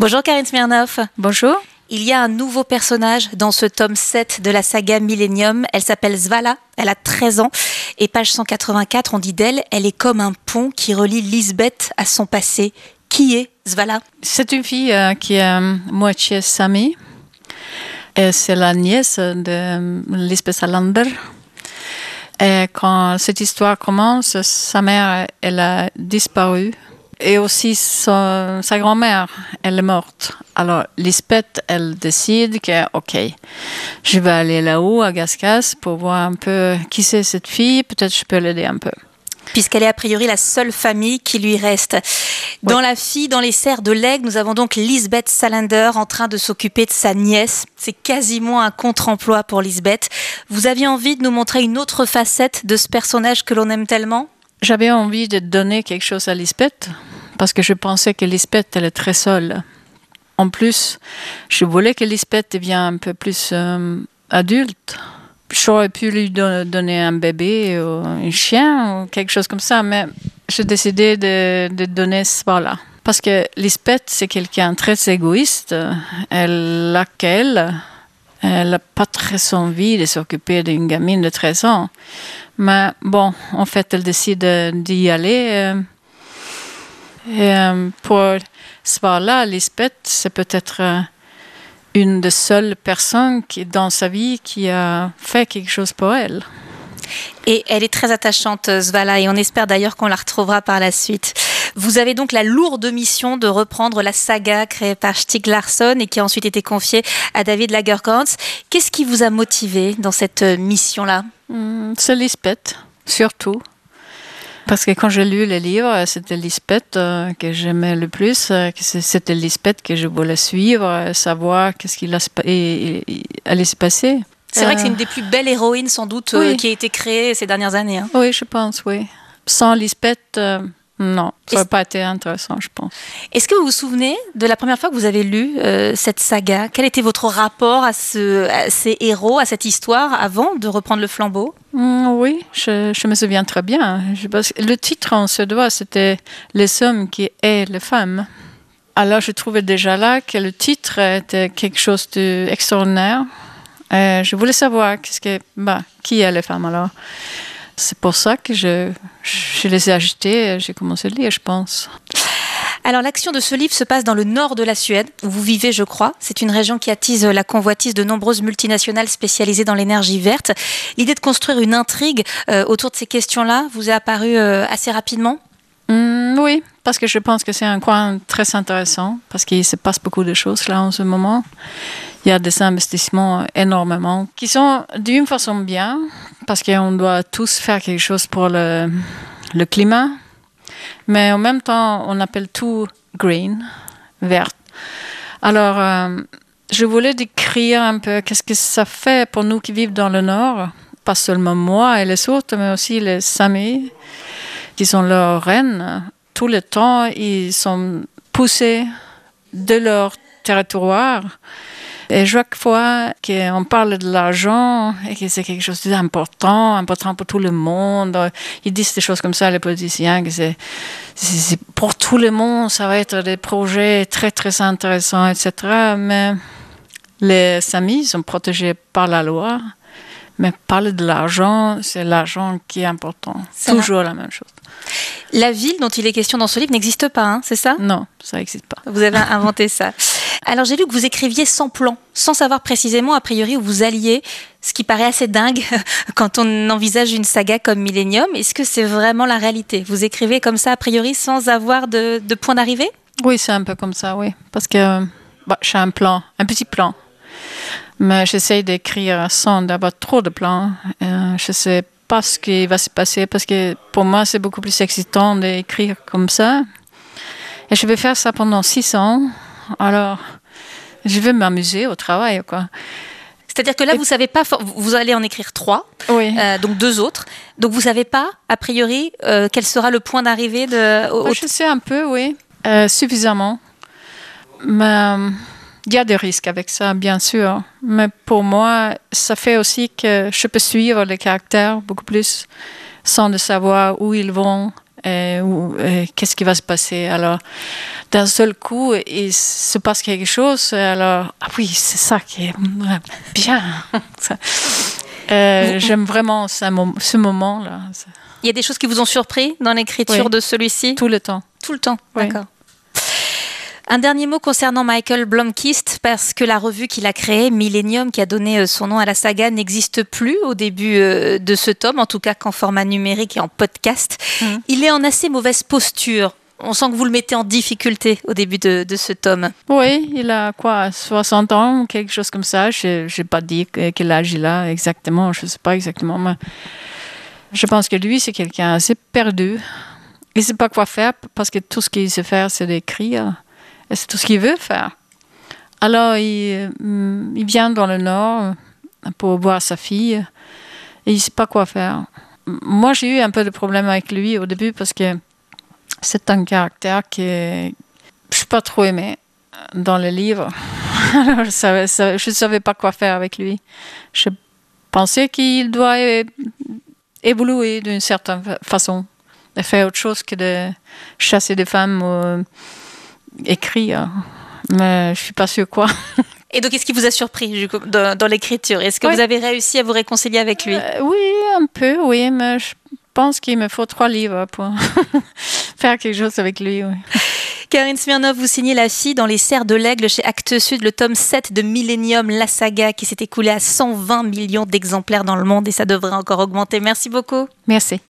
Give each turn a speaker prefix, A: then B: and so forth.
A: Bonjour Karine Smirnov.
B: Bonjour.
A: Il y a un nouveau personnage dans ce tome 7 de la saga Millennium. Elle s'appelle Zvala, elle a 13 ans. Et page 184, on dit d'elle, elle est comme un pont qui relie Lisbeth à son passé. Qui est Zvala?
B: C'est une fille euh, qui est euh, moitié Sami. Et c'est la nièce de euh, Lisbeth Salander. Et quand cette histoire commence, sa mère, elle a disparu. Et aussi sa grand-mère, elle est morte. Alors Lisbeth, elle décide que, ok, je vais aller là-haut à Gascas pour voir un peu qui c'est cette fille, peut-être je peux l'aider un peu
A: puisqu'elle est a priori la seule famille qui lui reste. Dans La fille, dans les serres de l'aigle, nous avons donc Lisbeth Salander en train de s'occuper de sa nièce. C'est quasiment un contre-emploi pour Lisbeth. Vous aviez envie de nous montrer une autre facette de ce personnage que l'on aime tellement?
B: J'avais envie de donner quelque chose à Lisbeth, parce que je pensais que Lisbeth, elle est très seule. En plus, je voulais que Lisbeth devienne un peu plus euh, adulte j'aurais pu lui donner un bébé ou un chien ou quelque chose comme ça, mais j'ai décidé de, donner ce voilà. Parce que Lisbeth, c'est quelqu'un très égoïste. Elle a qu'elle. Elle n'a pas très envie de s'occuper d'une gamine de 13 ans. Mais bon, en fait, elle décide d'y aller. Euh, et euh, pour là Lisbeth, c'est peut-être euh, une des seules personnes qui, dans sa vie qui a fait quelque chose pour elle.
A: Et elle est très attachante, Svala, et on espère d'ailleurs qu'on la retrouvera par la suite. Vous avez donc la lourde mission de reprendre la saga créée par Stieg Larsson et qui a ensuite été confiée à David Lagerkrantz. Qu'est-ce qui vous a motivé dans cette mission-là?
B: Hmm, C'est Lisbeth, surtout. Parce que quand j'ai lu les livres, c'était Lisbeth euh, que j'aimais le plus. Euh, c'était Lisbeth que je voulais suivre, euh, savoir qu'est-ce qu'il allait se passer.
A: C'est vrai que c'est une des plus belles héroïnes sans doute qui a été créée ces dernières années. Hein.
B: Oui, je pense, oui. Sans Lisbeth, non, ça n'aurait pas été intéressant, je pense.
A: Est-ce que vous vous souvenez de la première fois que vous avez lu euh, cette saga? Quel était votre rapport à, ce, ces héros, à cette histoire, avant de reprendre le flambeau?
B: Mm, Oui, je, me souviens très bien. le titre en suédois, c'était Les hommes qui aiment les femmes. Alors, je trouvais déjà là que le titre était quelque chose d'extraordinaire. je voulais savoir qu'est-ce que, bah, qui est les femmes alors? C'est pour ça que je, je les ai achetés j'ai commencé à lire, je pense.
A: Alors l'action de ce livre se passe dans le nord de la Suède, où vous vivez, je crois. C'est une région qui attise la convoitise de nombreuses multinationales spécialisées dans l'énergie verte. L'idée de construire une intrigue euh, autour de ces questions-là vous est apparue euh, assez rapidement?
B: Mmh, Oui, parce que je pense que c'est un coin très intéressant, parce qu'il se passe beaucoup de choses là en ce moment. Il y a des investissements énormément qui sont d'une façon bien, parce qu'on doit tous faire quelque chose pour le, climat, mais en même temps, on appelle tout green, vert. Alors, euh, je voulais décrire un peu qu'est-ce que ça fait pour nous qui vivons dans le Nord, pas seulement moi et les autres, mais aussi les Samis, qui sont leurs reines. Tout le temps, ils sont poussés de leur territoire et chaque fois qu'on parle de l'argent et que c'est quelque chose d'important, important pour tout le monde, ils disent des choses comme ça, les politiciens, que c'est, pour tout le monde, ça va être des projets très, très intéressants, etc. Mais les amis sont protégés par la loi. Mais parler de l'argent, c'est l'argent qui est important. Toujours la même chose.
A: La ville dont il est question dans ce livre n'existe pas, hein, c'est ça?
B: Non, ça n'existe pas.
A: Vous avez inventé ça. Alors j'ai vu que vous écriviez sans plan, sans savoir précisément a priori où vous alliez, ce qui paraît assez dingue quand on envisage une saga comme Millennium. Est-ce que c'est vraiment la réalité? Vous écrivez comme ça a priori sans avoir de, point d'arrivée?
B: Oui, c'est un peu comme ça, oui. Parce que bah, j'ai un plan, un petit plan. Mais j'essaie d'écrire sans avoir trop de plans. Euh, je sais pas ce qui va se passer parce que pour moi, c'est beaucoup plus excitant d'écrire comme ça. Et je vais faire ça pendant six ans. Alors, je vais m'amuser au travail, quoi.
A: C'est-à-dire que là, vous savez pas, vous allez en écrire trois,
B: oui.
A: Euh, donc deux autres. Donc vous savez pas, a priori, euh, quel sera le point d'arrivée de.
B: Au... Je sais un peu, oui, euh, suffisamment. Mais il y a des risques avec ça, bien sûr. Mais pour moi, ça fait aussi que je peux suivre les caractères beaucoup plus sans de savoir où ils vont Qu'est-ce qui va se passer Alors, d'un seul coup, il se passe quelque chose. Alors, ah oui, c'est ça qui est bien. J'aime vraiment ce moment-là.
A: Il y a des choses qui vous ont surpris dans l'écriture de celui-ci?
B: Tout le temps.
A: Tout le temps, d'accord. Un dernier mot concernant Michael Blomkist, parce que la revue qu'il a créée, Millennium, qui a donné euh, son nom à la saga, n'existe plus au début euh, de ce tome, en tout cas qu'en format numérique et en podcast. Mmh. Il est en assez mauvaise posture. On sent que vous le mettez en difficulté au début de, ce tome.
B: Oui, il a quoi, 60 ans, quelque chose comme ça. Je n'ai pas dit quel âge il a exactement, je ne sais pas exactement. Mais je pense que lui, c'est quelqu'un assez perdu. Il ne sait pas quoi faire parce que tout ce qu'il sait faire, c'est d'écrire. Et c'est tout ce qu'il veut faire. Alors, il, il, vient dans le Nord pour voir sa fille et il ne sait pas quoi faire. Moi, j'ai eu un peu de problème avec lui au début parce que c'est un caractère que je ne suis pas trop aimé dans les livres. Alors, je ne savais, pas quoi faire avec lui. Je pensais qu'il doit évoluer d'une certaine façon, de faire autre chose que de chasser des femmes écrire. Mais je suis pas sûre quoi.
A: Et donc, qu'est-ce qui vous a surpris dans, l'écriture? Est-ce que vous avez réussi à vous réconcilier avec lui? Euh,
B: Oui, un peu, oui, mais je pense qu'il me faut trois livres pour faire quelque chose avec lui. Oui.
A: Karine Smirnov, vous signez La fille dans les serres de l'aigle chez Actes Sud, le tome 7 de Millennium, la saga qui s'est écoulée à 120 millions d'exemplaires dans le monde et ça devrait encore augmenter. Merci beaucoup.
B: Merci.